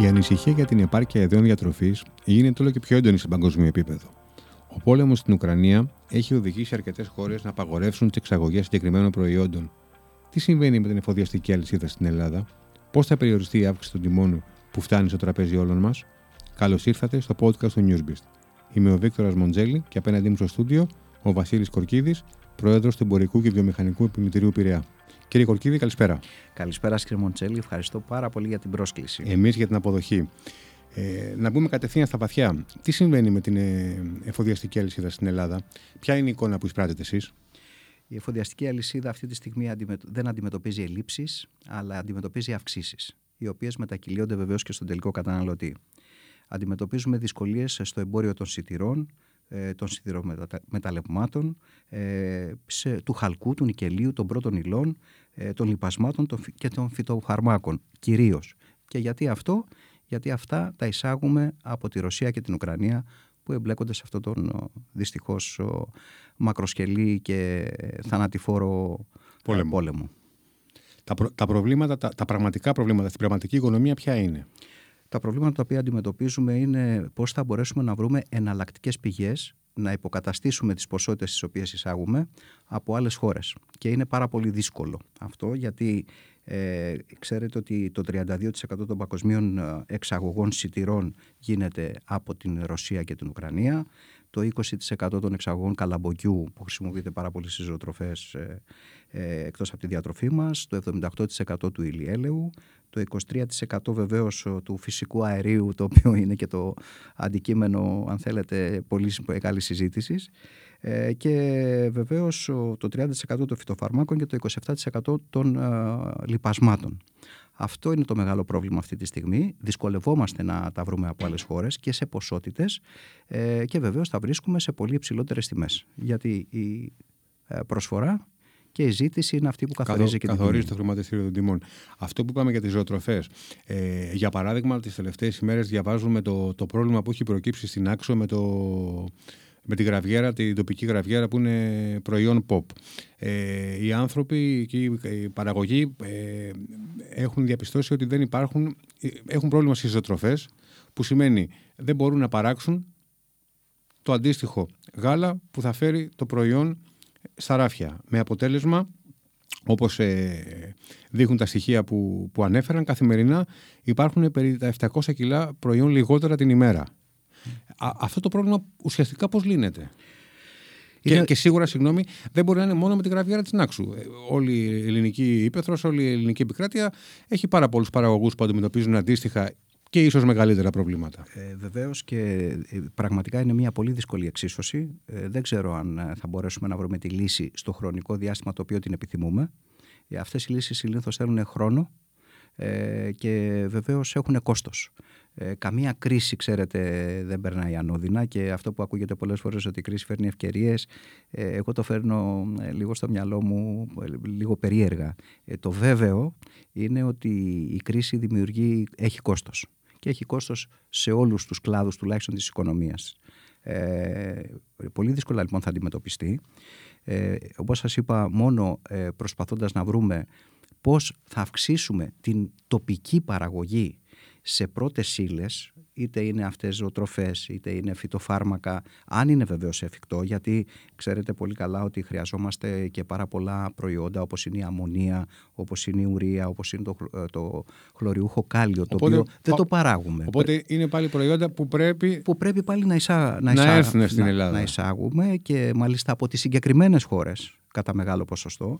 Η ανησυχία για την επάρκεια ιδεών διατροφής γίνεται όλο και πιο έντονη σε παγκόσμιο επίπεδο. Ο πόλεμος στην Ουκρανία έχει οδηγήσει αρκετές χώρες να απαγορεύσουν τις εξαγωγές συγκεκριμένων προϊόντων. Τι συμβαίνει με την εφοδιαστική αλυσίδα στην Ελλάδα, πώς θα περιοριστεί η αύξηση των τιμών που φτάνει στο τραπέζι όλων μας; Καλώς ήρθατε στο podcast του Newsbeast. Είμαι ο Βίκτορας Μοντζέλη και απέναντί μου στο στούντιο ο Βασίλης Κορκίδης, πρόεδρος του Εμπορικού και Βιομηχανικού Επιμητηρίου Πειραιά. Κύριε Κορκίδη, καλησπέρα. Καλησπέρα, κύριε Μοντσέλη. Ευχαριστώ πάρα πολύ για την πρόσκληση. Εμείς για την αποδοχή. Ε, να μπούμε κατευθείαν στα βαθιά. Τι συμβαίνει με την ε, εφοδιαστική αλυσίδα στην Ελλάδα, Ποια είναι η εικόνα που εισπράτετε εσείς, Η εφοδιαστική αλυσίδα αυτή τη στιγμή δεν αντιμετωπίζει ελλείψεις, αλλά αντιμετωπίζει αυξήσεις, οι οποίες μετακυλίονται βεβαίως και στον τελικό καταναλωτή. Αντιμετωπίζουμε δυσκολίες στο εμπόριο των σιτηρών, ε, των σιδηρομεταλλευμάτων, ε, του χαλκού, του νικελίου, των πρώτων υλών, ε, των λιπασμάτων και των φυτοφαρμάκων κυρίως. Και γιατί αυτό, γιατί αυτά τα εισάγουμε από τη Ρωσία και την Ουκρανία που εμπλέκονται σε αυτόν τον δυστυχώς μακροσκελή και θανατηφόρο πόλεμο. πόλεμο. Τα, τα, προβλήματα, τα, τα πραγματικά προβλήματα στην πραγματική οικονομία ποια είναι; Τα προβλήματα τα οποία αντιμετωπίζουμε είναι πώς θα μπορέσουμε να βρούμε εναλλακτικές πηγές να υποκαταστήσουμε τις ποσότητες τις οποίες εισάγουμε από άλλες χώρες. Και είναι πάρα πολύ δύσκολο αυτό γιατί ε, ξέρετε ότι το 32% των παγκοσμίων ε, εξαγωγών σιτηρών γίνεται από την Ρωσία και την Ουκρανία. Το 20% των εξαγωγών καλαμποκιού που χρησιμοποιείται πάρα πολύ στις ζωοτροφές ε, ε, εκτός από τη διατροφή μας. Το 78% του ηλιέλαιου το 23% βεβαίως του φυσικού αερίου το οποίο είναι και το αντικείμενο αν θέλετε πολύ μεγάλη συζήτησης. Ε, και βεβαίως το 30% των φυτοφαρμάκων και το 27% των ε, λιπασμάτων. Αυτό είναι το μεγάλο πρόβλημα αυτή τη στιγμή. Δυσκολευόμαστε να τα βρούμε από άλλες χώρες και σε ποσότητες ε, και βεβαίως τα βρίσκουμε σε πολύ υψηλότερες τιμές. Γιατί η προσφορά και η ζήτηση είναι αυτή που καθορίζει και την Καθορίζει το χρηματιστήριο των τιμών. Αυτό που είπαμε για τις ζωοτροφές. Ε, για παράδειγμα, τις τελευταίες ημέρες διαβάζουμε το, το πρόβλημα που έχει προκύψει στην Άξο με, το, με τη γραβιέρα, την τοπική γραβιέρα που είναι προϊόν pop. Ε, οι άνθρωποι και η παραγωγή ε, έχουν διαπιστώσει ότι δεν υπάρχουν, ε, έχουν πρόβλημα στις ζωοτροφέ, που σημαίνει δεν μπορούν να παράξουν το αντίστοιχο γάλα που θα φέρει το προϊόν στα ράφια. Με αποτέλεσμα, όπως ε, δείχνουν τα στοιχεία που, που ανέφεραν, καθημερινά υπάρχουν περί τα 700 κιλά προϊόν λιγότερα την ημέρα. Αυτό το πρόβλημα ουσιαστικά πώς λύνεται; Και, και σίγουρα, συγγνώμη, δεν μπορεί να είναι μόνο με τη γραβιέρα της Νάξου. Ε, όλη η ελληνική ύπεθρος, όλη η ελληνική επικράτεια έχει πάρα πολλούς παραγωγούς που αντιμετωπίζουν αντίστοιχα και ίσως μεγαλύτερα προβλήματα. Ε, Βεβαίως και ε, πραγματικά είναι μια πολύ δύσκολη εξίσωση. Ε, δεν ξέρω αν ε, θα μπορέσουμε να βρούμε τη λύση στο χρονικό διάστημα το οποίο την επιθυμούμε. Ε, αυτές οι λύσεις συνήθως θέλουν χρόνο ε, και βεβαίως έχουν κόστος. Ε, καμία κρίση, ξέρετε, δεν περνάει ανώδυνα και αυτό που ακούγεται πολλές φορές ότι η κρίση φέρνει ευκαιρίες, ε, εγώ το φέρνω λίγο στο μυαλό μου, λίγο περίεργα. το βέβαιο είναι ότι η κρίση δημιουργεί, έχει κόστος και έχει κόστος σε όλους τους κλάδους τουλάχιστον της οικονομίας. Ε, πολύ δύσκολα λοιπόν θα αντιμετωπιστεί. Ε, όπως σας είπα, μόνο ε, προσπαθώντας να βρούμε πώς θα αυξήσουμε την τοπική παραγωγή σε πρώτες ύλες, είτε είναι αυτές ζωοτροφές, είτε είναι φυτοφάρμακα, αν είναι βεβαίως εφικτό, γιατί ξέρετε πολύ καλά ότι χρειαζόμαστε και πάρα πολλά προϊόντα όπως είναι η αμμονία, όπως είναι η ουρία, όπως είναι το, ε, το χλωριούχο κάλιο, το οποίο δεν το παράγουμε. Οπότε είναι πάλι προϊόντα που πρέπει, που πρέπει πάλι να, εισά, να, να έρθουν στην Ελλάδα. Να, να εισάγουμε και μάλιστα από τις συγκεκριμένες χώρες κατά μεγάλο ποσοστό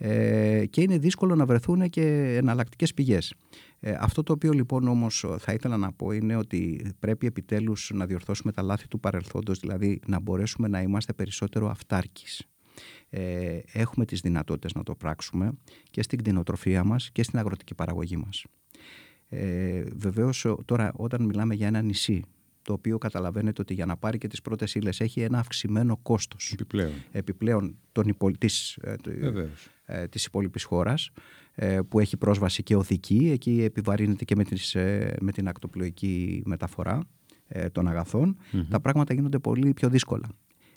ε, και είναι δύσκολο να βρεθούν και εναλλακτικές πηγές. Ε, αυτό το οποίο λοιπόν όμως θα ήθελα να πω είναι ότι πρέπει επιτέλους να διορθώσουμε τα λάθη του παρελθόντος, δηλαδή να μπορέσουμε να είμαστε περισσότερο αυτάρκης. Ε, έχουμε τις δυνατότητες να το πράξουμε και στην κτηνοτροφία μας και στην αγροτική παραγωγή μας. Ε, βεβαίως τώρα όταν μιλάμε για ένα νησί το οποίο καταλαβαίνετε ότι για να πάρει και τις πρώτες ύλες έχει ένα αυξημένο κόστος επιπλέον, επιπλέον των της, ε, ε, της υπόλοιπης χώρας ε, που έχει πρόσβαση και οδική, εκεί επιβαρύνεται και με, τις, ε, με την ακτοπλοϊκή μεταφορά ε, των αγαθων τα πράγματα γίνονται πολύ πιο δύσκολα.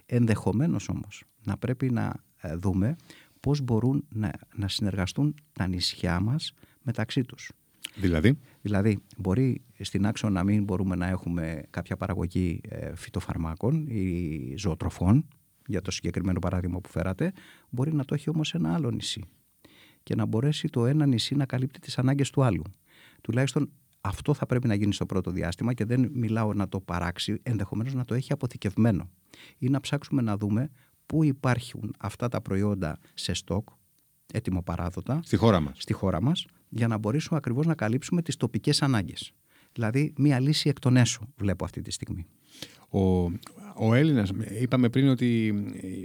Ενδεχομένως όμως να πρέπει να δούμε πώς μπορούν να, να συνεργαστούν τα νησιά μας μεταξύ τους. Δηλαδή; Δηλαδή, μπορεί στην άξο να μην μπορούμε να έχουμε κάποια παραγωγή ε, φυτοφαρμάκων ή ζωοτροφών, για το συγκεκριμένο παράδειγμα που φέρατε, μπορεί να το έχει όμως ένα άλλο νησί και να μπορέσει το ένα νησί να καλύπτει τις ανάγκες του άλλου. Τουλάχιστον αυτό θα πρέπει να γίνει στο πρώτο διάστημα και δεν μιλάω να το παράξει, ενδεχομένως να το έχει αποθηκευμένο ή να ψάξουμε να δούμε πού υπάρχουν αυτά τα προϊόντα σε στόκ, έτοιμο παράδοτα. Στη χώρα μας. Στη χώρα μας, για να μπορέσουμε ακριβώς να καλύψουμε τις τοπικές ανάγκες. Δηλαδή, μία λύση εκ των έσω βλέπω αυτή τη στιγμή. Ο, ο Έλληνας, είπαμε πριν ότι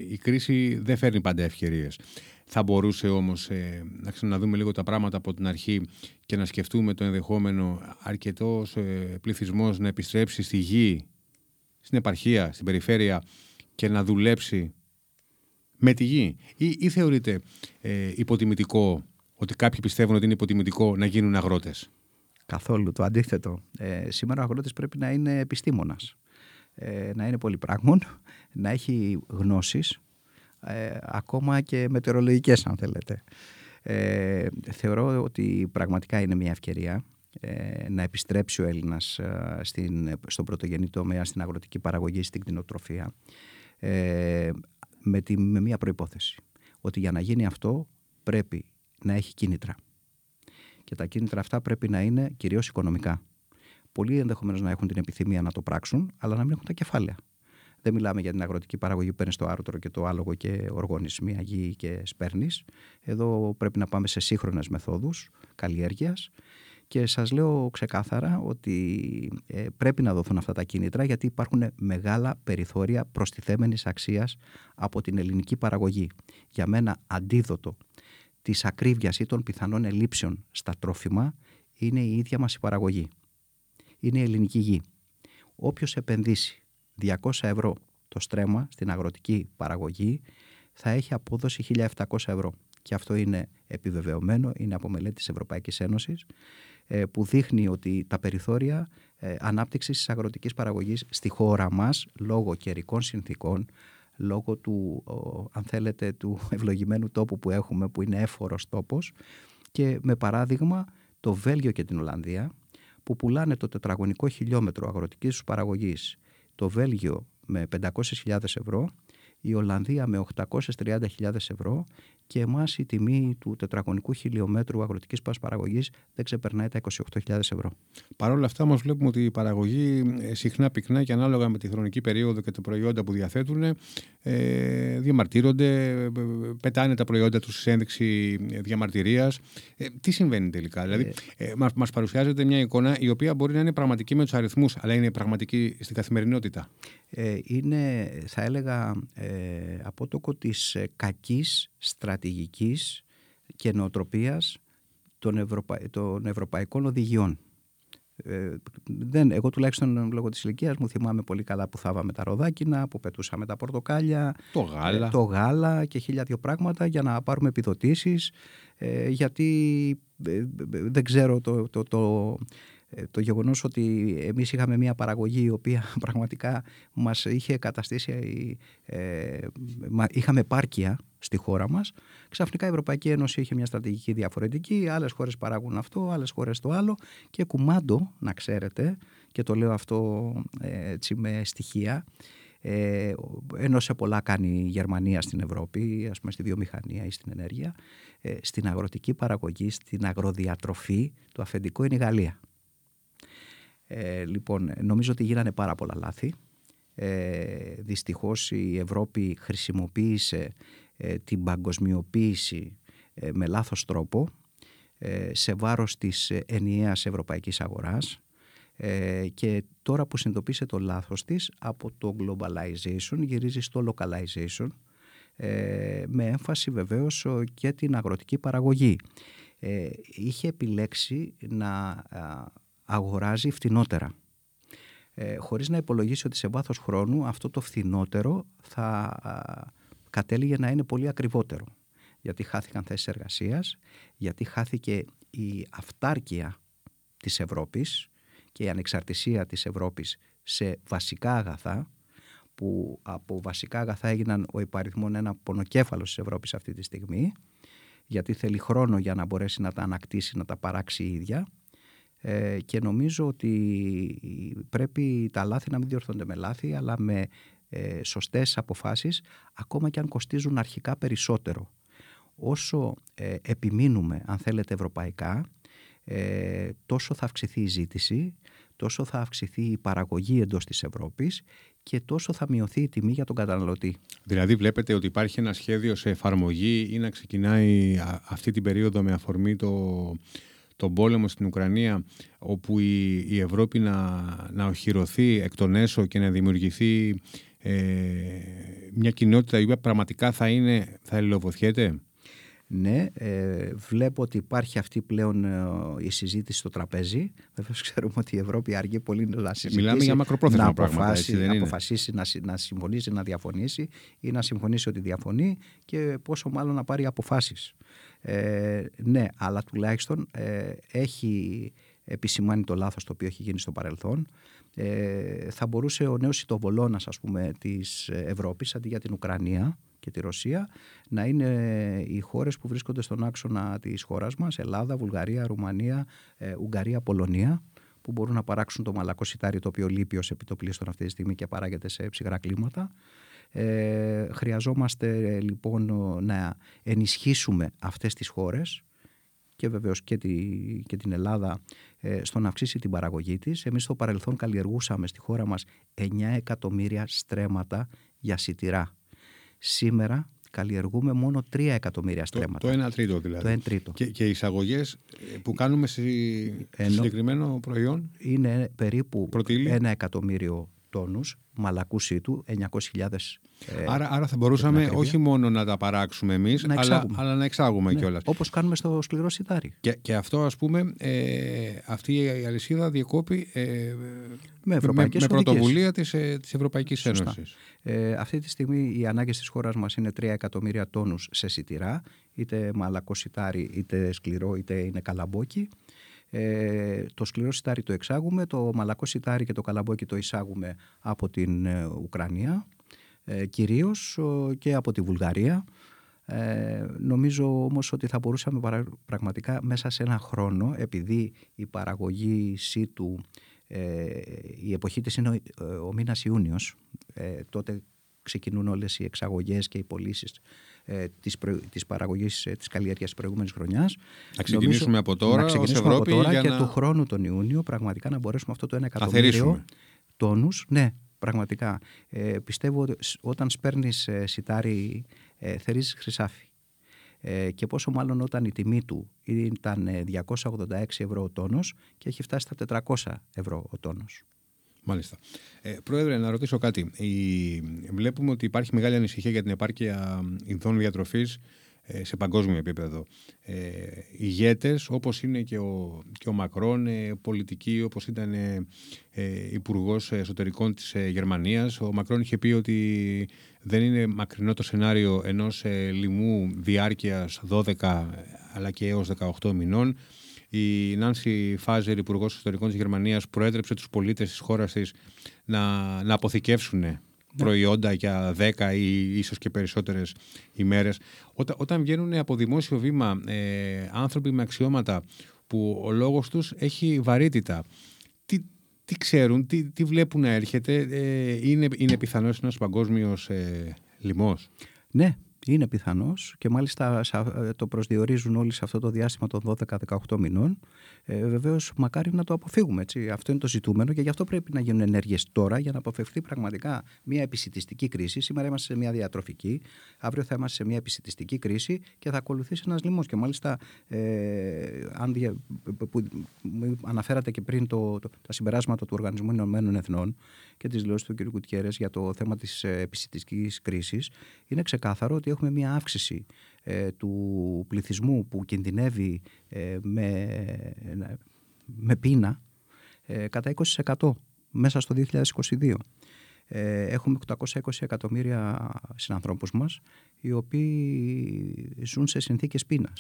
η κρίση δεν φέρνει πάντα ευκαιρίες. Θα μπορούσε όμως ε, να ξαναδούμε λίγο τα πράγματα από την αρχή και να σκεφτούμε το ενδεχόμενο αρκετός ε, πληθυσμός να επιστρέψει στη γη, στην επαρχία, στην περιφέρεια και να δουλέψει με τη γη. Ή, ή θεωρείτε ε, υποτιμητικό ότι κάποιοι πιστεύουν ότι είναι υποτιμητικό να γίνουν αγρότες; Καθόλου το αντίθετο. Ε, σήμερα ο αγρότης πρέπει να είναι επιστήμονας. Ε, να είναι πολυπράγμων, να έχει γνώσεις, ε, ακόμα και μετεωρολογικές αν θέλετε. Ε, θεωρώ ότι πραγματικά είναι μια ευκαιρία ε, να επιστρέψει ο Έλληνας ε, στην, στον πρωτογενή τομέα, στην αγροτική παραγωγή, στην κτηνοτροφία ε, με, τη, με μια προϋπόθεση. Ότι για να γίνει αυτό πρέπει να έχει κίνητρα. Και τα κίνητρα αυτά πρέπει να είναι κυρίως οικονομικά. Πολλοί ενδεχομένως να έχουν την επιθυμία να το πράξουν, αλλά να μην έχουν τα κεφάλαια. Δεν μιλάμε για την αγροτική παραγωγή που παίρνεις το άρτρο και το άλογο και οργώνεις μία γη και σπέρνεις. Εδώ πρέπει να πάμε σε σύγχρονες μεθόδους καλλιέργειας. Και σας λέω ξεκάθαρα ότι ε, πρέπει να δοθούν αυτά τα κίνητρα γιατί υπάρχουν μεγάλα περιθώρια προστιθέμενης αξίας από την ελληνική παραγωγή. Για μένα αντίδοτο της ακρίβειας ή των πιθανών ελλείψεων στα τρόφιμα είναι η ίδια μας η παραγωγή. Είναι η ελληνική γη. Όποιος επενδύσει 200 ευρώ το στρέμμα στην αγροτική παραγωγή θα έχει απόδοση 1.700 ευρώ. Και αυτό είναι επιβεβαιωμένο, είναι από μελέτη της Ευρωπαϊκής Ένωσης ε, που δείχνει ότι τα περιθώρια ε, ανάπτυξης της αγροτικής παραγωγής στη χώρα μας λόγω καιρικών συνθήκων, λόγω του, αν θέλετε, του ευλογημένου τόπου που έχουμε που είναι έφορος τόπος και με παράδειγμα το Βέλγιο και την Ολλανδία που πουλάνε το τετραγωνικό χιλιόμετρο αγροτικής τους παραγωγής το Βέλγιο με 500.000 ευρώ η Ολλανδία με 830.000 ευρώ και εμάς η τιμή του τετραγωνικού χιλιόμετρου αγροτικής πας παραγωγής δεν ξεπερνάει τα 28.000 ευρώ. Παρ' όλα αυτά όμως βλέπουμε ότι η παραγωγή ε, συχνά πυκνά και ανάλογα με τη χρονική περίοδο και τα προϊόντα που διαθέτουν ε, διαμαρτύρονται, ε, πετάνε τα προϊόντα τους σε ένδειξη διαμαρτυρίας. Ε, τι συμβαίνει τελικά, δηλαδή ε, μας, μας παρουσιάζεται μια εικόνα η οποία μπορεί να είναι πραγματική με τους αριθμούς αλλά είναι πραγματική στην καθημερινότητα. Ε, είναι θα έλεγα ε, απότοκο της κακής στρατηγικής και νοοτροπίας των, Ευρωπα... των ευρωπαϊκών οδηγιών. Ε, δεν, εγώ τουλάχιστον λόγω της ηλικίας μου θυμάμαι πολύ καλά που θάβαμε τα ροδάκινα, που πετούσαμε τα πορτοκάλια, το γάλα, ε, το γάλα και χίλια δυο πράγματα για να πάρουμε επιδοτήσεις ε, γιατί ε, δεν ξέρω το, το, το, ε, το γεγονός ότι εμείς είχαμε μια παραγωγή η οποία πραγματικά μας είχε καταστήσει, ε, είχαμε πάρκια στη χώρα μας. Ξαφνικά η Ευρωπαϊκή Ένωση είχε μια στρατηγική διαφορετική, άλλες χώρες παράγουν αυτό, άλλες χώρες το άλλο και κουμάντο, να ξέρετε, και το λέω αυτό ε, έτσι με στοιχεία, ε, ενώ σε πολλά κάνει η Γερμανία στην Ευρώπη, ας πούμε στη βιομηχανία ή στην ενέργεια, ε, στην αγροτική παραγωγή, στην αγροδιατροφή, το αφεντικό είναι η Γαλλία. Ε, λοιπόν, νομίζω ότι γίνανε πάρα πολλά λάθη. Ε, δυστυχώς η Ευρώπη χρησιμοποίησε ε, την παγκοσμιοποίηση ε, με λάθος τρόπο ε, σε βάρος της ενιαίας ευρωπαϊκής αγοράς και τώρα που συνειδητοποίησε το λάθος της από το globalization γυρίζει στο localization με έμφαση βεβαίως και την αγροτική παραγωγή. Είχε επιλέξει να αγοράζει φτηνότερα. Ε, χωρίς να υπολογίσει ότι σε βάθος χρόνου αυτό το φθηνότερο θα κατέληγε να είναι πολύ ακριβότερο. Γιατί χάθηκαν θέσεις εργασίας, γιατί χάθηκε η αυτάρκεια της Ευρώπης και η ανεξαρτησία της Ευρώπης σε βασικά αγαθά, που από βασικά αγαθά έγιναν ο υπαριθμόν ένα πονοκέφαλος της Ευρώπης αυτή τη στιγμή, γιατί θέλει χρόνο για να μπορέσει να τα ανακτήσει, να τα παράξει η ίδια ε, και νομίζω ότι πρέπει τα λάθη να μην διορθώνται με λάθη αλλά με ε, σωστές αποφάσεις ακόμα και αν κοστίζουν αρχικά περισσότερο. Όσο ε, επιμείνουμε αν θέλετε ευρωπαϊκά ε, τόσο θα αυξηθεί η ζήτηση, τόσο θα αυξηθεί η παραγωγή εντός της Ευρώπης και τόσο θα μειωθεί η τιμή για τον καταναλωτή. Δηλαδή βλέπετε ότι υπάρχει ένα σχέδιο σε εφαρμογή ή να ξεκινάει αυτή την περίοδο με αφορμή το, τον πόλεμο στην Ουκρανία όπου η, η Ευρώπη να, να οχυρωθεί εκ των έσω και να δημιουργηθεί ε, μια κοινότητα η οποία πραγματικά θα, είναι, θα ελληνοβοθιέται. Ναι, ε, βλέπω ότι υπάρχει αυτή πλέον ε, η συζήτηση στο τραπέζι. Βεβαίως ξέρουμε ότι η Ευρώπη αργεί πολύ να συζητήσει. Μιλάμε για μακροπρόθεσμα να πράγματα, έτσι, δεν να αποφασίσει να, να συμφωνήσει, να διαφωνήσει ή να συμφωνήσει ότι διαφωνεί και πόσο μάλλον να πάρει αποφάσεις. Ε, ναι, αλλά τουλάχιστον ε, έχει επισημάνει το λάθος το οποίο έχει γίνει στο παρελθόν. Ε, θα μπορούσε ο νέος ητοβολώνας ας πούμε της Ευρώπης αντί για την Ουκρανία και τη Ρωσία να είναι οι χώρες που βρίσκονται στον άξονα της χώρας μας Ελλάδα, Βουλγαρία, Ρουμανία, ε, Ουγγαρία, Πολωνία που μπορούν να παράξουν το μαλακό σιτάρι το οποίο λείπει ως επιτοπλίστων αυτή τη στιγμή και παράγεται σε ψυχρά κλίματα. Ε, χρειαζόμαστε λοιπόν να ενισχύσουμε αυτές τις χώρες και βεβαίως και, τη, και την Ελλάδα ε, στο να αυξήσει την παραγωγή της. Εμείς στο παρελθόν καλλιεργούσαμε στη χώρα μας 9 εκατομμύρια στρέμματα για σιτηρά. Σήμερα καλλιεργούμε μόνο 3 εκατομμύρια στρέμματα. Το, το 1 τρίτο δηλαδή. Το 1 τρίτο. Και, και οι εισαγωγές που κάνουμε σε συγκεκριμένο προϊόν; Είναι περίπου Πρωτήλη. 1 εκατομμύριο τόνους μαλακού του 900.000 ε, άρα, άρα θα μπορούσαμε όχι μόνο να τα παράξουμε εμείς, αλλά, αλλά να εξάγουμε ναι, κιόλας. Όπως κάνουμε στο σκληρό σιτάρι. Και, και αυτό ας πούμε, ε, αυτή η αλυσίδα διεκόπη ε, με, με, με πρωτοβουλία της, ε, της Ευρωπαϊκής Σωστά. Ένωσης. Ε, αυτή τη στιγμή οι ανάγκες της χώρας μας είναι 3 εκατομμύρια τόνους σε σιτηρά, είτε μαλακό σιτάρι, είτε σκληρό, είτε είναι καλαμπόκι. Ε, το σκληρό σιτάρι το εξάγουμε, το μαλακό σιτάρι και το καλαμπόκι το εισάγουμε από την ε, Ουκρανία, ε, κυρίως και από τη Βουλγαρία. Ε, νομίζω όμως ότι θα μπορούσαμε πραγματικά μέσα σε ένα χρόνο, επειδή η παραγωγή ΣΥΤΟΥ, ε, η εποχή της είναι ο, ο μήνας Ιούνιος, ε, τότε ξεκινούν όλες οι εξαγωγές και οι πωλήσεις ε, της, προ, της παραγωγής ε, της καλλιέργειας της προηγούμενης χρονιάς. Να ξεκινήσουμε από τώρα να ξεκινήσουμε Ευρώπη από τώρα για και να... του χρόνου τον Ιούνιο πραγματικά να μπορέσουμε αυτό το 1 εκατομμύριο τόνους. Ναι, πραγματικά. Ε, πιστεύω ότι όταν σπέρνεις ε, σιτάρι ε, θερίζεις χρυσάφι. Ε, και πόσο μάλλον όταν η τιμή του ήταν 286 ε, ευρώ ο τόνος και έχει φτάσει στα 400 ευρώ ο τόνος. Μάλιστα. Ε, πρόεδρε, να ρωτήσω κάτι. Η... Βλέπουμε ότι υπάρχει μεγάλη ανησυχία για την επάρκεια ειδών διατροφής ε, σε παγκόσμιο επίπεδο. Ε, ηγέτες όπως είναι και ο, και ο Μακρόν, ε, πολιτικοί όπως ήταν ε, ε, υπουργός εσωτερικών της ε, Γερμανίας. Ο Μακρόν είχε πει ότι δεν είναι μακρινό το σενάριο ενός ε, λοιμού διάρκειας 12 αλλά και έως 18 μηνών. Η Νάνση Φάζερ, Υπουργός Ιστορικών της Γερμανίας, προέτρεψε τους πολίτες της χώρας της να, να αποθηκεύσουν ναι. προϊόντα για 10 ή ίσως και περισσότερες ημέρες. Όταν, όταν βγαίνουν από δημόσιο βήμα ε, άνθρωποι με αξιώματα που ο λόγος τους έχει βαρύτητα, τι, τι ξέρουν, τι, τι βλέπουν να έρχεται, ε, είναι, είναι πιθανός ένας παγκόσμιος ε, λοιμός; Ναι, είναι πιθανός και μάλιστα ε, το προσδιορίζουν όλοι σε αυτό το διάστημα των 12-18 μηνών. Ε, Βεβαίως, μακάρι να το αποφύγουμε. Έτσι. Αυτό είναι το ζητούμενο και γι' αυτό πρέπει να γίνουν ενέργειες τώρα για να αποφευθεί πραγματικά μια επισητιστική κρίση. Σήμερα είμαστε σε μια διατροφική, αύριο θα είμαστε σε μια επισητιστική κρίση και θα ακολουθήσει ένας λοιμός. Και μάλιστα, ε, αν δια, που, αναφέρατε και πριν το, το, τα συμπεράσματα του Οργανισμού Ηνωμένων Εθνών και τις δηλώσεις του κ. Κουτιέρες για το θέμα της ε, επισητιστικής κρίσης, είναι ξεκάθαρο ότι έχουμε μια αύξηση ε, του πληθυσμού που κινδυνεύει ε, με, με πείνα ε, κατά 20% μέσα στο 2022. Έχουμε 820 εκατομμύρια συνανθρώπους μας οι οποίοι ζουν σε συνθήκες πείνας.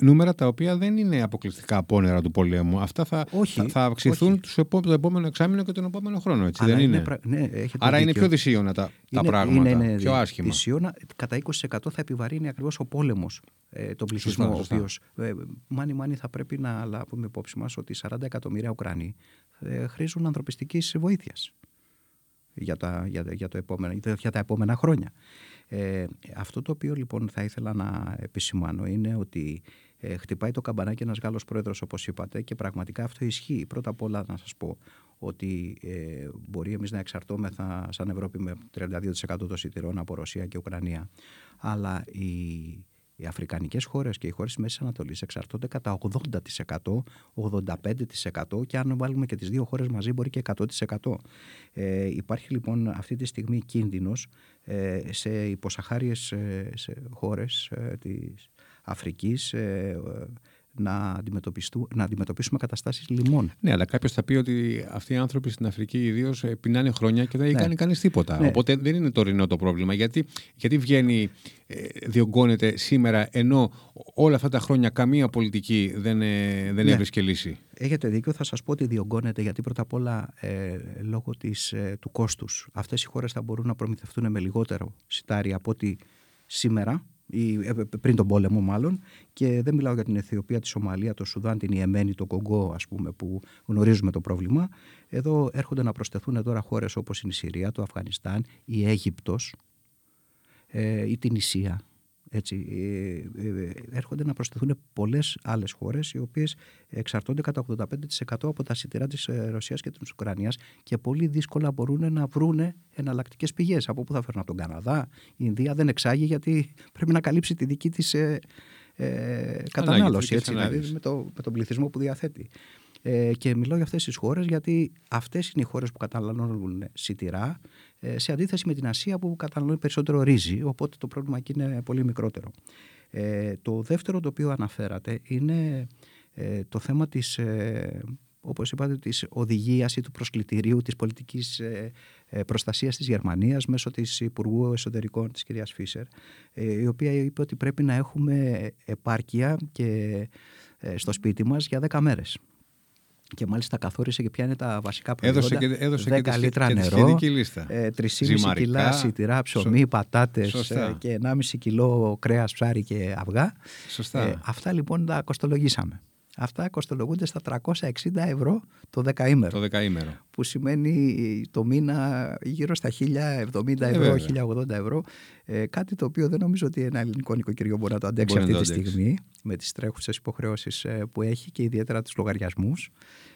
νούμερα τα οποία δεν είναι αποκλειστικά απόνερα του πολέμου. Αυτά θα, θα, θα αυξηθούν όχι. το επόμενο εξάμεινο και τον επόμενο χρόνο, έτσι δεν είναι. ναι, Άρα είναι πιο δυσίωνα τα, τα πράγματα, είναι, είναι, πιο άσχημα. Δυσίωνα, κατά 20% θα επιβαρύνει ακριβώς ο πόλεμος ε, τον πληθυσμό, ο οποίος ε, μάνι μάνι θα πρέπει να λάβουμε υπόψη μας ότι 40 εκατομμύρια Ουκρανοί ε, χρήζουν ανθρωπιστικής βοήθειας για τα, για, για, το επόμενο, για τα επόμενα χρόνια. Ε, αυτό το οποίο λοιπόν θα ήθελα να επισημάνω είναι ότι ε, χτυπάει το καμπανάκι ένας Γάλλος πρόεδρος όπως είπατε και πραγματικά αυτό ισχύει. Πρώτα απ' όλα να σας πω ότι ε, μπορεί εμείς να εξαρτώμεθα σαν Ευρώπη με 32% των σιτηρών από Ρωσία και Ουκρανία αλλά η οι αφρικανικές χώρες και οι χώρες της Μέσης Ανατολής εξαρτώνται κατά 80%, 85% και αν βάλουμε και τις δύο χώρες μαζί μπορεί και 100%. Ε, υπάρχει λοιπόν αυτή τη στιγμή κίνδυνος ε, σε υποσαχάριες ε, σε χώρες ε, της Αφρικής ε, να, να αντιμετωπίσουμε καταστάσεις λοιμών. Ναι, αλλά κάποιος θα πει ότι αυτοί οι άνθρωποι στην Αφρική ιδίως ε, πεινάνε χρόνια και δεν έχει ναι. κάνει κανείς τίποτα. Ναι. Οπότε δεν είναι τωρινό το πρόβλημα. Γιατί, γιατί βγαίνει, ε, διωγγώνεται σήμερα ενώ όλα αυτά τα χρόνια καμία πολιτική δεν, ε, δεν ναι. έβρισκε λύση; Έχετε δίκιο, θα σας πω ότι διωγγώνεται γιατί πρώτα απ' όλα ε, λόγω της, ε, του κόστους. Αυτές οι χώρες θα μπορούν να προμηθευτούν με λιγότερο σιτάρι από ότι σήμερα ή ε, πριν τον πόλεμο μάλλον και δεν μιλάω για την Αιθιοπία, τη Σομαλία, το Σουδάν, την Ιεμένη, το Κογκό ας πούμε που γνωρίζουμε το πρόβλημα. Εδώ έρχονται να προσθεθούν τώρα χώρες όπως είναι η Συρία, το Αφγανιστάν, η Αίγυπτος, ε, η Τινησία έτσι, ε, ε, έρχονται να προσθεθούν πολλές άλλες χώρες οι οποίες εξαρτώνται κατά 85% από τα σιτηρά της ε, Ρωσίας και της Ουκρανίας και πολύ δύσκολα μπορούν να βρουν εναλλακτικές πηγές. Από πού θα φέρουν από τον Καναδά, η Ινδία δεν εξάγει γιατί πρέπει να καλύψει τη δική της ε, ε, κατανάλωση, έτσι, δηλαδή με, το, με τον πληθυσμό που διαθέτει. Ε, και μιλάω για αυτές τις χώρες γιατί αυτές είναι οι χώρες που καταναλώνουν σιτηρά ε, σε αντίθεση με την Ασία που καταναλώνει περισσότερο ρύζι, οπότε το πρόβλημα εκεί είναι πολύ μικρότερο. Ε, το δεύτερο το οποίο αναφέρατε είναι ε, το θέμα της, ε, όπως είπατε, της οδηγίας ή του προσκλητηρίου της πολιτικής ε, ε, προστασίας της Γερμανίας μέσω της Υπουργού Εσωτερικών της κυρίας Φίσερ, η οποία είπε ότι πρέπει να έχουμε επάρκεια και στο σπίτι μας για 10 μέρες και μάλιστα καθόρισε και ποια είναι τα βασικά προϊόντα. Έδωσε και, έδωσε 10 και λίτρα και νερό, λίστα. 3,5 ε, κιλά σιτηρά ψωμί, Σω... πατάτες ε, και 1,5 κιλό κρέας, ψάρι και αυγά. Σωστά. Ε, αυτά λοιπόν τα κοστολογήσαμε. Αυτά κοστολογούνται στα 360 ευρώ το δεκαήμερο. Το δεκαήμερο. Που σημαίνει το μήνα γύρω στα 1070 ε, ευρώ, 1080 ευρώ. Ε, κάτι το οποίο δεν νομίζω ότι ένα ελληνικό νοικοκυριό μπορεί να το αντέξει αυτή τη στιγμή με τις τρέχουσες υποχρεώσεις ε, που έχει και ιδιαίτερα τους λογαριασμούς.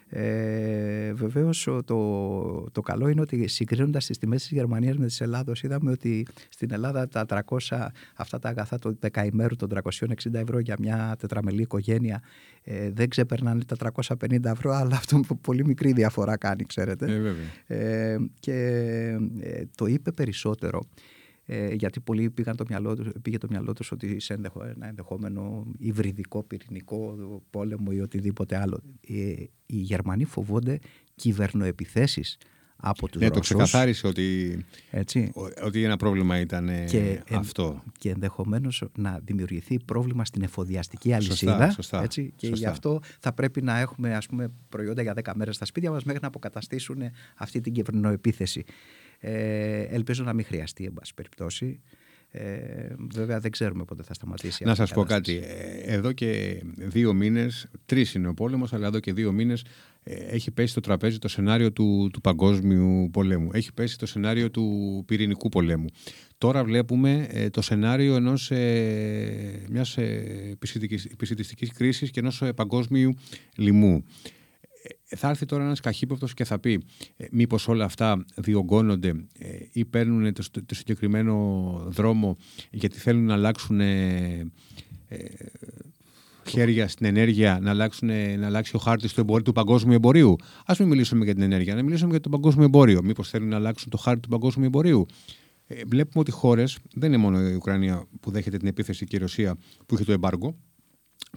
Ε, Βεβαίως το, το καλό είναι ότι συγκρίνοντας τις τιμές της Γερμανίας με τη Ελλάδα, είδαμε ότι στην Ελλάδα τα 300, αυτά τα αγαθά το δεκαημέρου των 360 ευρώ για μια τετραμελή οικογένεια ε, δεν ξεπερνάνε τα 350 ευρώ, αλλά αυτό πολύ μικρή διαφορά κάνει, ξέρετε. Ε, ε, και ε, το είπε περισσότερο ε, γιατί πολλοί πήγαν το μυαλό πήγε το μυαλό τους ότι σε ένα ενδεχόμενο υβριδικό πυρηνικό πόλεμο ή οτιδήποτε άλλο. Ε, οι Γερμανοί φοβόνται κυβερνοεπιθέσεις από τους ναι, Ρώσους. το ξεκαθάρισε ότι, Έτσι. ότι ένα πρόβλημα ήταν ε, και, αυτό. Και ενδεχομένως να δημιουργηθεί πρόβλημα στην εφοδιαστική αλυσίδα. Σωστά, έτσι, και γι' αυτό θα πρέπει να έχουμε ας πούμε, προϊόντα για 10 μέρες στα σπίτια μας μέχρι να αποκαταστήσουν αυτή την κυβερνοεπίθεση. Ε, ελπίζω να μην χρειαστεί, εν πάση περιπτώσει. Ε, βέβαια δεν ξέρουμε πότε θα σταματήσει. Να σας πω κάτι. Ε, εδώ και δύο μήνες, τρεις είναι ο πόλεμος, αλλά εδώ και δύο μήνες ε, έχει πέσει το τραπέζι το σενάριο του, του παγκόσμιου πολέμου. Έχει πέσει το σενάριο του πυρηνικού πολέμου. Τώρα βλέπουμε ε, το σενάριο ενός, ε, μιας ε, επισητιστικής κρίσης και ενός παγκόσμιου λοιμού θα έρθει τώρα ένας καχύποπτος και θα πει ε, μήπως όλα αυτά διωγγώνονται ε, ή παίρνουν το, το, συγκεκριμένο δρόμο γιατί θέλουν να αλλάξουν ε, ε, χέρια στην ενέργεια, να, αλλάξουν, να αλλάξει ο χάρτης του, εμπορίου, του παγκόσμιου εμπορίου. Ας μην μιλήσουμε για την ενέργεια, να μιλήσουμε για το παγκόσμιο εμπόριο. Μήπως θέλουν να αλλάξουν το χάρτη του παγκόσμιου εμπορίου. Ε, βλέπουμε ότι χώρες, δεν είναι μόνο η Ουκρανία που δέχεται την επίθεση και η Ρωσία που είχε το εμπάργο,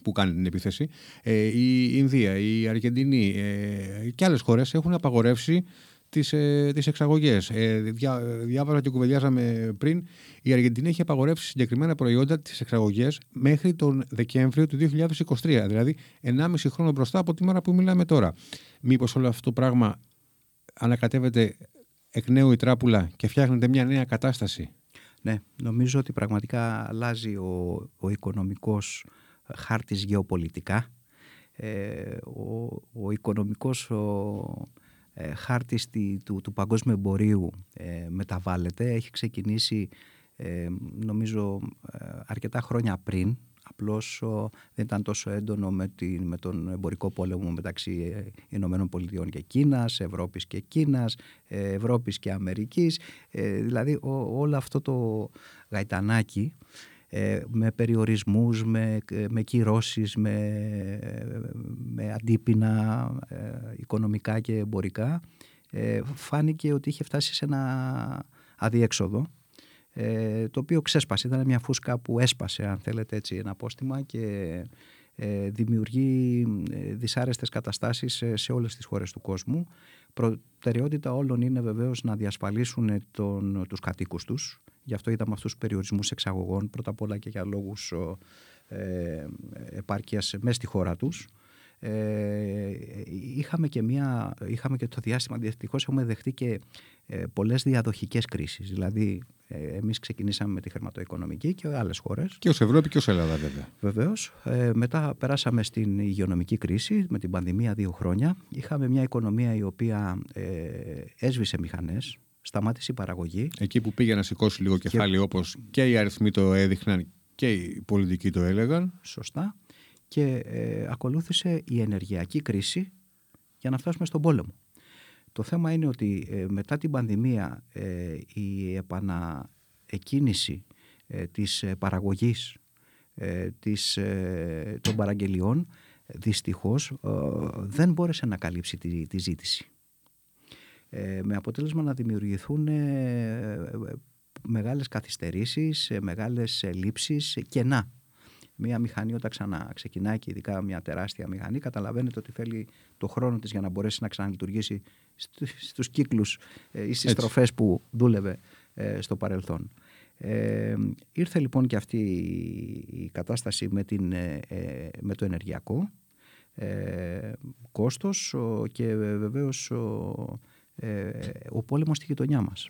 που κάνει την επίθεση, ε, η Ινδία, η Αργεντινή ε, και άλλες χώρες έχουν απαγορεύσει τις, ε, τις εξαγωγές. Ε, διά, διάβαζα και κουβεντιάζαμε πριν, η Αργεντινή έχει απαγορεύσει συγκεκριμένα προϊόντα τις εξαγωγές μέχρι τον Δεκέμβριο του 2023, δηλαδή 1,5 χρόνο μπροστά από τη μέρα που μιλάμε τώρα. Μήπως όλο αυτό το πράγμα ανακατεύεται εκ νέου η τράπουλα και φτιάχνεται μια νέα κατάσταση; Ναι, νομίζω ότι πραγματικά αλλάζει ο, ο οικονομικός χάρτης γεωπολιτικά. Ε, ο, ο οικονομικός ο, ε, χάρτης του, του παγκόσμιου εμπορίου ε, μεταβάλλεται. Έχει ξεκινήσει ε, νομίζω αρκετά χρόνια πριν. Απλώς δεν ήταν τόσο έντονο με, την, με τον εμπορικό πόλεμο μεταξύ Ηνωμένων Πολιτειών και Κίνας, Ευρώπης και Κίνας, Ευρώπης και Αμερικής. δηλαδή όλο αυτό το γαϊτανάκι ε, με περιορισμούς, με, με κυρώσεις, με, με αντίπεινα ε, οικονομικά και εμπορικά ε, φάνηκε ότι είχε φτάσει σε ένα αδιέξοδο το οποίο ξέσπασε, ήταν μια φούσκα που έσπασε αν θέλετε έτσι ένα απόστημα και δημιουργεί δυσάρεστες καταστάσεις σε όλες τις χώρες του κόσμου. Προτεραιότητα όλων είναι βεβαίως να διασφαλίσουν τον, τους κατοίκους τους Γι' αυτό είδαμε αυτούς τους περιορισμούς εξαγωγών, πρώτα απ' όλα και για λόγους ε, επάρκειας μέσα στη χώρα τους. Ε, είχαμε, και μια, είχαμε και το διάστημα, δυστυχώς έχουμε δεχτεί και ε, πολλές διαδοχικές κρίσεις. Δηλαδή, ε, εμείς ξεκινήσαμε με τη χρηματοοικονομική και άλλες χώρες. Και ως Ευρώπη και ως Ελλάδα βέβαια. Βεβαίως. Ε, μετά περάσαμε στην υγειονομική κρίση με την πανδημία δύο χρόνια. Είχαμε μια οικονομία η οποία ε, έσβησε μηχανές, σταμάτησε η παραγωγή. Εκεί που πήγε να σηκώσει λίγο κεφάλι και... όπως και οι αριθμοί το έδειχναν και οι πολιτικοί το έλεγαν. Σωστά. Και ε, ακολούθησε η ενεργειακή κρίση για να φτάσουμε στον πόλεμο. Το θέμα είναι ότι ε, μετά την πανδημία ε, η επαναεκκίνηση ε, της παραγωγής της, των παραγγελιών δυστυχώς δεν μπόρεσε να καλύψει τη, τη ζήτηση. Ε, με αποτέλεσμα να δημιουργηθούν ε, ε, μεγάλες καθυστερήσεις, μεγάλες λήψεις, κενά. Μία μηχανή όταν ξανά ξεκινάει και ειδικά μια τεράστια μηχανή καταλαβαίνετε ότι θέλει το χρόνο της για να μπορέσει να ξαναλειτουργήσει στους κύκλους ή στις τροφές που δούλευε στο παρελθόν. Ε, ήρθε λοιπόν και αυτή η κατάσταση με, την, με το ενεργειακό ε, κόστος και βεβαίως ε, ο πόλεμος στη γειτονιά μας.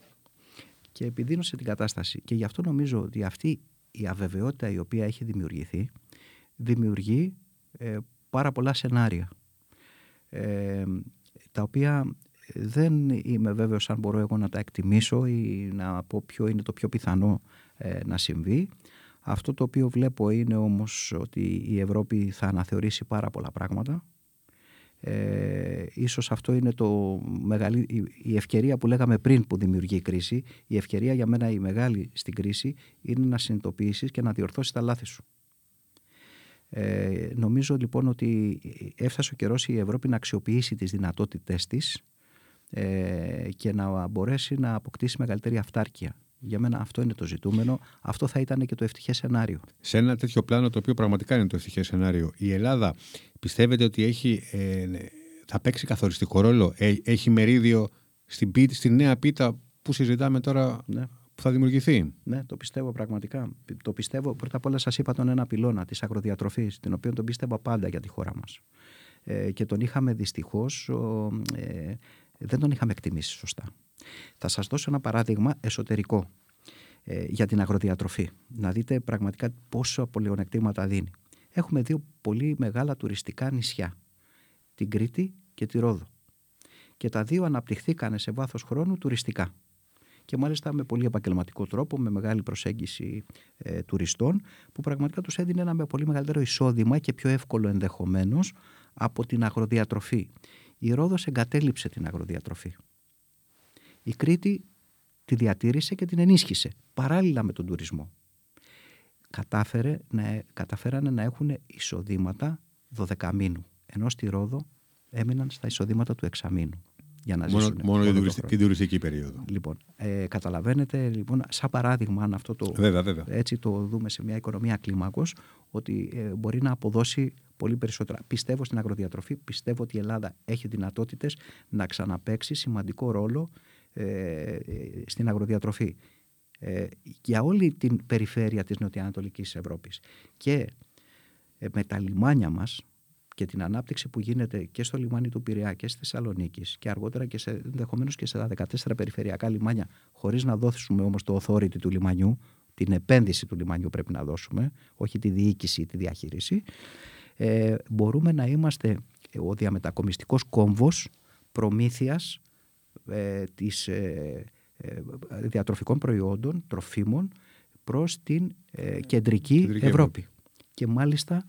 Και επιδίνωσε την κατάσταση. Και γι' αυτό νομίζω ότι αυτή η αβεβαιότητα η οποία έχει δημιουργηθεί δημιουργεί ε, πάρα πολλά σενάρια ε, τα οποία δεν είμαι βέβαιος αν μπορώ εγώ να τα εκτιμήσω ή να πω ποιο είναι το πιο πιθανό ε, να συμβεί. Αυτό το οποίο βλέπω είναι όμως ότι η Ευρώπη θα αναθεωρήσει πάρα πολλά πράγματα ε, ίσως αυτό είναι το μεγαλύ, η ευκαιρία που λέγαμε πριν που δημιουργεί η κρίση. Η ευκαιρία για μένα η μεγάλη στην κρίση είναι να συνειδητοποιήσεις και να διορθώσεις τα λάθη σου. Ε, νομίζω λοιπόν ότι έφτασε ο καιρός η Ευρώπη να αξιοποιήσει τις δυνατότητές της ε, και να μπορέσει να αποκτήσει μεγαλύτερη αυτάρκεια. Για μένα αυτό είναι το ζητούμενο. Αυτό θα ήταν και το ευτυχές σενάριο. Σε ένα τέτοιο πλάνο, το οποίο πραγματικά είναι το ευτυχές σενάριο, η Ελλάδα πιστεύετε ότι έχει, ε, θα παίξει καθοριστικό ρόλο, ε, έχει μερίδιο στην, πίτα, στη νέα πίτα που συζητάμε τώρα ναι. που θα δημιουργηθεί; Ναι, το πιστεύω πραγματικά. Το πιστεύω, πρώτα απ' όλα σας είπα τον ένα πυλώνα της αγροδιατροφής, την οποία τον πίστευα πάντα για τη χώρα μας. Ε, και τον είχαμε δυστυχώς, ε, δεν τον είχαμε εκτιμήσει σωστά. Θα σας δώσω ένα παράδειγμα εσωτερικό ε, για την αγροδιατροφή. Να δείτε πραγματικά πόσο πολυονεκτήματα δίνει. Έχουμε δύο πολύ μεγάλα τουριστικά νησιά. Την Κρήτη και τη Ρόδο. Και τα δύο αναπτυχθήκανε σε βάθος χρόνου τουριστικά. Και μάλιστα με πολύ επαγγελματικό τρόπο, με μεγάλη προσέγγιση ε, τουριστών, που πραγματικά τους έδινε ένα με πολύ μεγαλύτερο εισόδημα και πιο εύκολο ενδεχομένως από την αγροδιατροφή. Η Ρόδος εγκατέλειψε την αγροδιατροφή. Η Κρήτη τη διατήρησε και την ενίσχυσε παράλληλα με τον τουρισμό. Κατάφερε να, καταφέρανε να έχουν εισοδήματα 12 μήνου, ενώ στη Ρόδο έμειναν στα εισοδήματα του εξαμήνου. για να μόνο, ζήσουν. Μόνο για την τουριστική περίοδο. Λοιπόν, ε, καταλαβαίνετε, λοιπόν, σαν παράδειγμα, αν αυτό το, βέβαια, βέβαια. έτσι το δούμε σε μια οικονομία κλίμακος, ότι ε, μπορεί να αποδώσει πολύ περισσότερα. Πιστεύω στην αγροδιατροφή, πιστεύω ότι η Ελλάδα έχει δυνατότητες να ξαναπαίξει σημαντικό ρόλο ε, ε στην αγροδιατροφή ε, για όλη την περιφέρεια της Νοτιοανατολικής Ευρώπης. Και ε, με τα λιμάνια μας και την ανάπτυξη που γίνεται και στο λιμάνι του Πειραιά και στη Θεσσαλονίκη και αργότερα και σε, ενδεχομένως και σε 14 περιφερειακά λιμάνια χωρίς να δώσουμε όμως το authority του λιμανιού την επένδυση του λιμανιού πρέπει να δώσουμε, όχι τη διοίκηση ή τη διαχείριση, ε, μπορούμε να είμαστε ο διαμετακομιστικός κόμβος προμήθειας ε, της ε, ε, διατροφικών προϊόντων, τροφίμων προς την ε, κεντρική, Ευρώπη. Ευρώπη. Και μάλιστα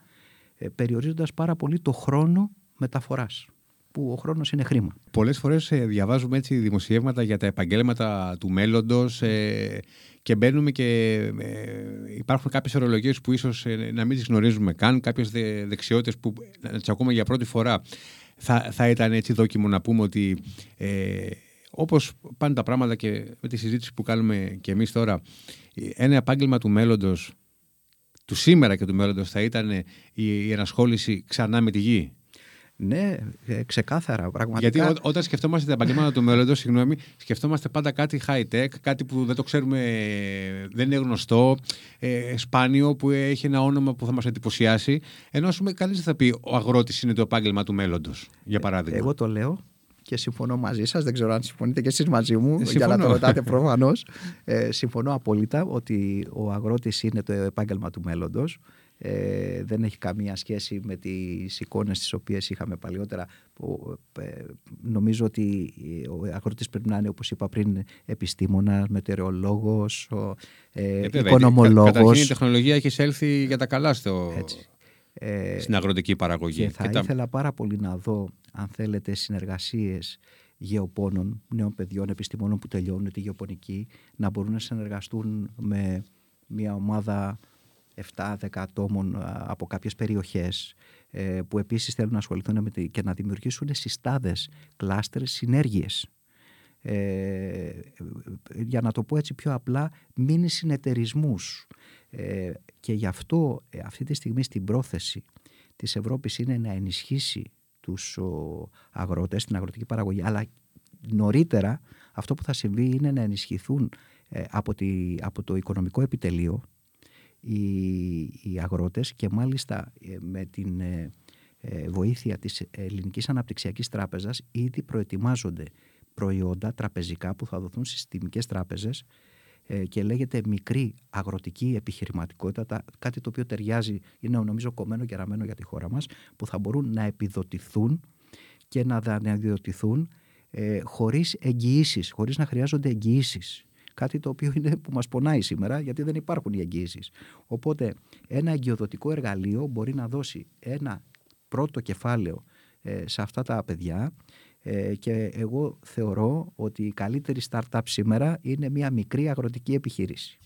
ε, περιορίζοντας πάρα πολύ το χρόνο μεταφοράς που ο χρόνος είναι χρήμα. Πολλές φορές διαβάζουμε έτσι δημοσιεύματα για τα επαγγέλματα του μέλλοντος και μπαίνουμε και υπάρχουν κάποιες ορολογίες που ίσως να μην τις γνωρίζουμε καν, κάποιες δεξιότητες που να τις ακούμε για πρώτη φορά. Θα, θα ήταν έτσι δόκιμο να πούμε ότι Όπως πάνε τα πράγματα και με τη συζήτηση που κάνουμε και εμείς τώρα, ένα επάγγελμα του μέλλοντος, του σήμερα και του μέλλοντος, θα ήταν η ενασχόληση ξανά με τη γη; Ναι, ε, ξεκάθαρα. Πραγματικά. Γιατί ό, όταν σκεφτόμαστε τα επαγγέλματα του μέλλοντος, συγγνώμη, σκεφτόμαστε πάντα κάτι high-tech, κάτι που δεν το ξέρουμε, δεν είναι γνωστό, ε, σπάνιο, που έχει ένα όνομα που θα μας εντυπωσιάσει. Ενώ, ας πούμε, κανείς δεν θα πει ο αγρότης είναι το επάγγελμα του μέλλοντος, για ε, παράδειγμα. Εγώ το λέω και συμφωνώ μαζί σας, δεν ξέρω αν συμφωνείτε και εσείς μαζί μου, ε, για να το ρωτάτε προφανώς. Ε, συμφωνώ απόλυτα ότι ο αγρότης είναι το επάγγελμα του μέλλοντος. Ε, δεν έχει καμία σχέση με τις εικόνες τις οποίες είχαμε παλιότερα. Ε, νομίζω ότι ο αγρότης πρέπει να είναι, όπως είπα πριν, επιστήμονας, μετεωρολόγος, ε, ε, οικονομολόγος. Καταρχήν η τεχνολογία έχει εισέλθει για τα καλά στο... Έτσι. Ε, στην αγροτική παραγωγή. Και θα ήθελα πάρα πολύ να δω, αν θέλετε, συνεργασίες γεωπόνων, νέων παιδιών, επιστημόνων που τελειώνουν τη γεωπονική, να μπορούν να συνεργαστούν με μια ομάδα 7-10 ατόμων από κάποιες περιοχές ε, που επίσης θέλουν να ασχοληθούν με και να δημιουργήσουν συστάδες, κλάστερες, συνέργειες. Ε, για να το πω έτσι πιο απλά, μήνυ συνεταιρισμούς ε, και γι' αυτό ε, αυτή τη στιγμή στην πρόθεση της Ευρώπης είναι να ενισχύσει τους ο, αγρότες, την αγροτική παραγωγή, αλλά νωρίτερα αυτό που θα συμβεί είναι να ενισχυθούν ε, από, τη, από το οικονομικό επιτελείο οι, οι αγρότες και μάλιστα με την βοήθεια της Ελληνικής Αναπτυξιακής Τράπεζας ήδη προετοιμάζονται προϊόντα τραπεζικά που θα δοθούν στις τιμικές τράπεζες ε, και λέγεται μικρή αγροτική επιχειρηματικότητα, κάτι το οποίο ταιριάζει, είναι νομίζω κομμένο και ραμμένο για τη χώρα μας, που θα μπορούν να επιδοτηθούν και να δανειοδοτηθούν ε, χωρίς εγγυήσεις, χωρίς να χρειάζονται εγγυήσεις. Κάτι το οποίο είναι που μας πονάει σήμερα γιατί δεν υπάρχουν οι εγγυήσεις. Οπότε ένα εγκυοδοτικό εργαλείο μπορεί να δώσει ένα πρώτο κεφάλαιο ε, σε αυτά τα παιδιά ε, και εγώ θεωρώ ότι η καλύτερη startup σήμερα είναι μια μικρή αγροτική επιχείρηση.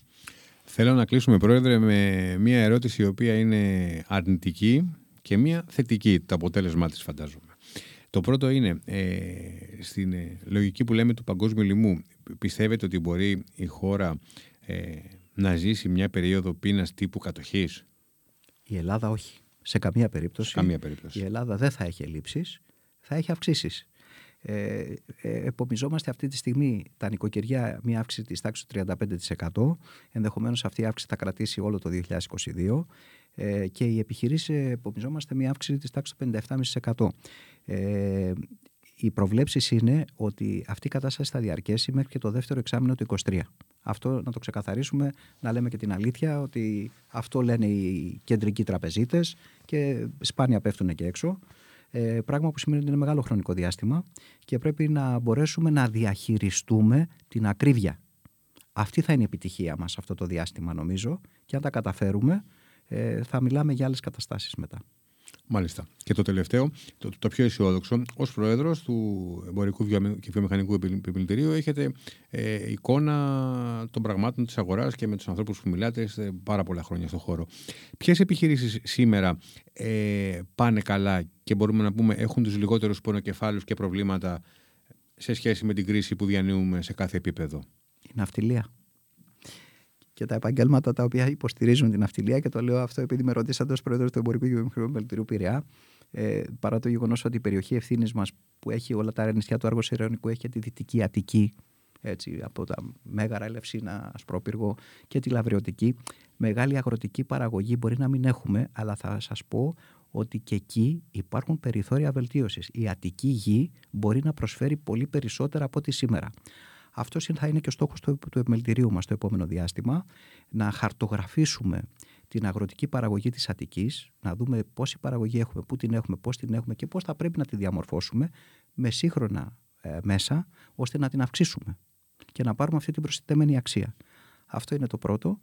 Θέλω να κλείσουμε, Πρόεδρε, με μια ερώτηση η οποία είναι αρνητική και μια θετική το αποτέλεσμά της φαντάζομαι. Το πρώτο είναι, ε, στην ε, λογική που λέμε του παγκόσμιου λοιμού, πιστεύετε ότι μπορεί η χώρα ε, να ζήσει μια περίοδο πείνας τύπου κατοχής; Η Ελλάδα όχι. Σε καμία περίπτωση. Σε καμία περίπτωση. Η Ελλάδα δεν θα έχει ελλείψεις, θα έχει αυξήσεις. Ε, ε, επομιζόμαστε αυτή τη στιγμή τα νοικοκυριά μια αύξηση της τάξης του 35%. Ενδεχομένως αυτή η αύξηση θα κρατήσει όλο το 2022 ε, και οι επιχειρήσεις επομιζόμαστε μια αύξηση της τάξης του 57,5%. Ε, οι προβλέψεις είναι ότι αυτή η κατάσταση θα διαρκέσει μέχρι και το δεύτερο εξάμεινο του 2023. Αυτό να το ξεκαθαρίσουμε, να λέμε και την αλήθεια ότι αυτό λένε οι κεντρικοί τραπεζίτες και σπάνια πέφτουν και έξω. Ε, πράγμα που σημαίνει ότι είναι μεγάλο χρονικό διάστημα και πρέπει να μπορέσουμε να διαχειριστούμε την ακρίβεια. Αυτή θα είναι η επιτυχία μας αυτό το διάστημα νομίζω και αν τα καταφέρουμε ε, θα μιλάμε για άλλες καταστάσεις μετά. Μάλιστα. Και το τελευταίο, το, το πιο αισιόδοξο, ως πρόεδρος του Εμπορικού και Βιομηχανικού Επιμελητηρίου, έχετε ε, εικόνα των πραγμάτων της αγοράς και με τους ανθρώπους που μιλάτε σε πάρα πολλά χρόνια στον χώρο. Ποιες επιχειρήσεις σήμερα ε, πάνε καλά και μπορούμε να πούμε έχουν τους λιγότερους πονοκεφάλους και προβλήματα σε σχέση με την κρίση που διανύουμε σε κάθε επίπεδο; Η ναυτιλία. Και τα επαγγέλματα τα οποία υποστηρίζουν την ναυτιλία, και το λέω αυτό επειδή με ρωτήσατε ως πρόεδρος του Εμπορικού και Μελτηρίου Πειραιά, ε, παρά το γεγονός ότι η περιοχή ευθύνης μας που έχει όλα τα νησιά του Άργου Ιρωνικού έχει τη Δυτική Αττική, έτσι, από τα Μέγαρα, Ελευσίνα, Ασπρόπυργο και τη Λαβριωτική. Μεγάλη αγροτική παραγωγή μπορεί να μην έχουμε, αλλά θα σας πω ότι και εκεί υπάρχουν περιθώρια βελτίωσης. Η Αττική γη μπορεί να προσφέρει πολύ περισσότερα από ό,τι σήμερα. Αυτός θα είναι και ο στόχος του, του επιμελητηρίου μας το επόμενο διάστημα, να χαρτογραφήσουμε την αγροτική παραγωγή της Αττικής, να δούμε πόση παραγωγή έχουμε, πού την έχουμε, πώς την έχουμε και πώς θα πρέπει να τη διαμορφώσουμε με σύγχρονα ε, μέσα, ώστε να την αυξήσουμε και να πάρουμε αυτή την προσθεμένη αξία. Αυτό είναι το πρώτο.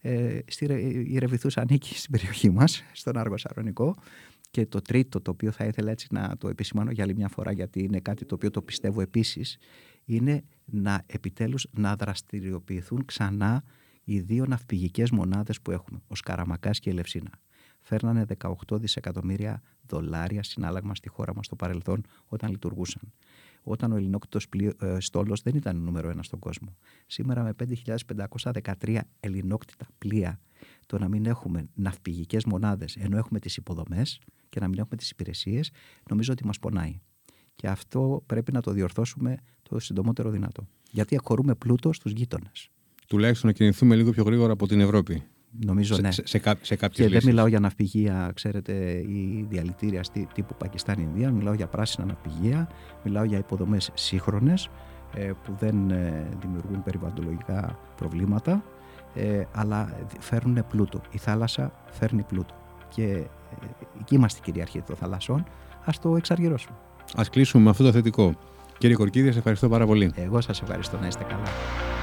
Ε, στη, η Ρεβιθούς ανήκει στην περιοχή μας, στον Άργο Σαρονικό. Και το τρίτο, το οποίο θα ήθελα έτσι να το επισημάνω για άλλη μια φορά, γιατί είναι κάτι το οποίο το πιστεύω επίσης, είναι να επιτέλους να δραστηριοποιηθούν ξανά οι δύο ναυπηγικές μονάδες που έχουμε, ο Σκαραμακάς και η Ελευσίνα. Φέρνανε 18 δισεκατομμύρια δολάρια συνάλλαγμα στη χώρα μας στο παρελθόν όταν λειτουργούσαν όταν ο ελληνόκτητος ε, στόλος δεν ήταν νούμερο ένα στον κόσμο. Σήμερα με 5.513 ελληνόκτητα πλοία, το να μην έχουμε ναυπηγικές μονάδες ενώ έχουμε τις υποδομές και να μην έχουμε τις υπηρεσίες, νομίζω ότι μας πονάει. Και αυτό πρέπει να το διορθώσουμε το συντομότερο δυνατό. Γιατί αχωρούμε πλούτο στους γείτονες. Τουλάχιστον να κινηθούμε λίγο πιο γρήγορα από την Ευρώπη. Νομίζω ναι. Σε, σε, σε, και δεν μιλάω για ναυπηγεία, ξέρετε, ή διαλυτήρια τύπου Πακιστάν-Ινδία. Μιλάω για πράσινα ναυπηγεία. Μιλάω για υποδομές σύγχρονες ε, που δεν ε, δημιουργούν περιβαλλοντολογικά προβλήματα, ε, αλλά φέρνουν πλούτο. Η θάλασσα φέρνει πλούτο. Και εκεί είμαστε κυριαρχοί των θαλασσών. Α το εξαργυρώσουμε. Α κλείσουμε με αυτό το θετικό. Κύριε Κορκίδη, σα ευχαριστώ πάρα πολύ. Εγώ σας ευχαριστώ να είστε καλά.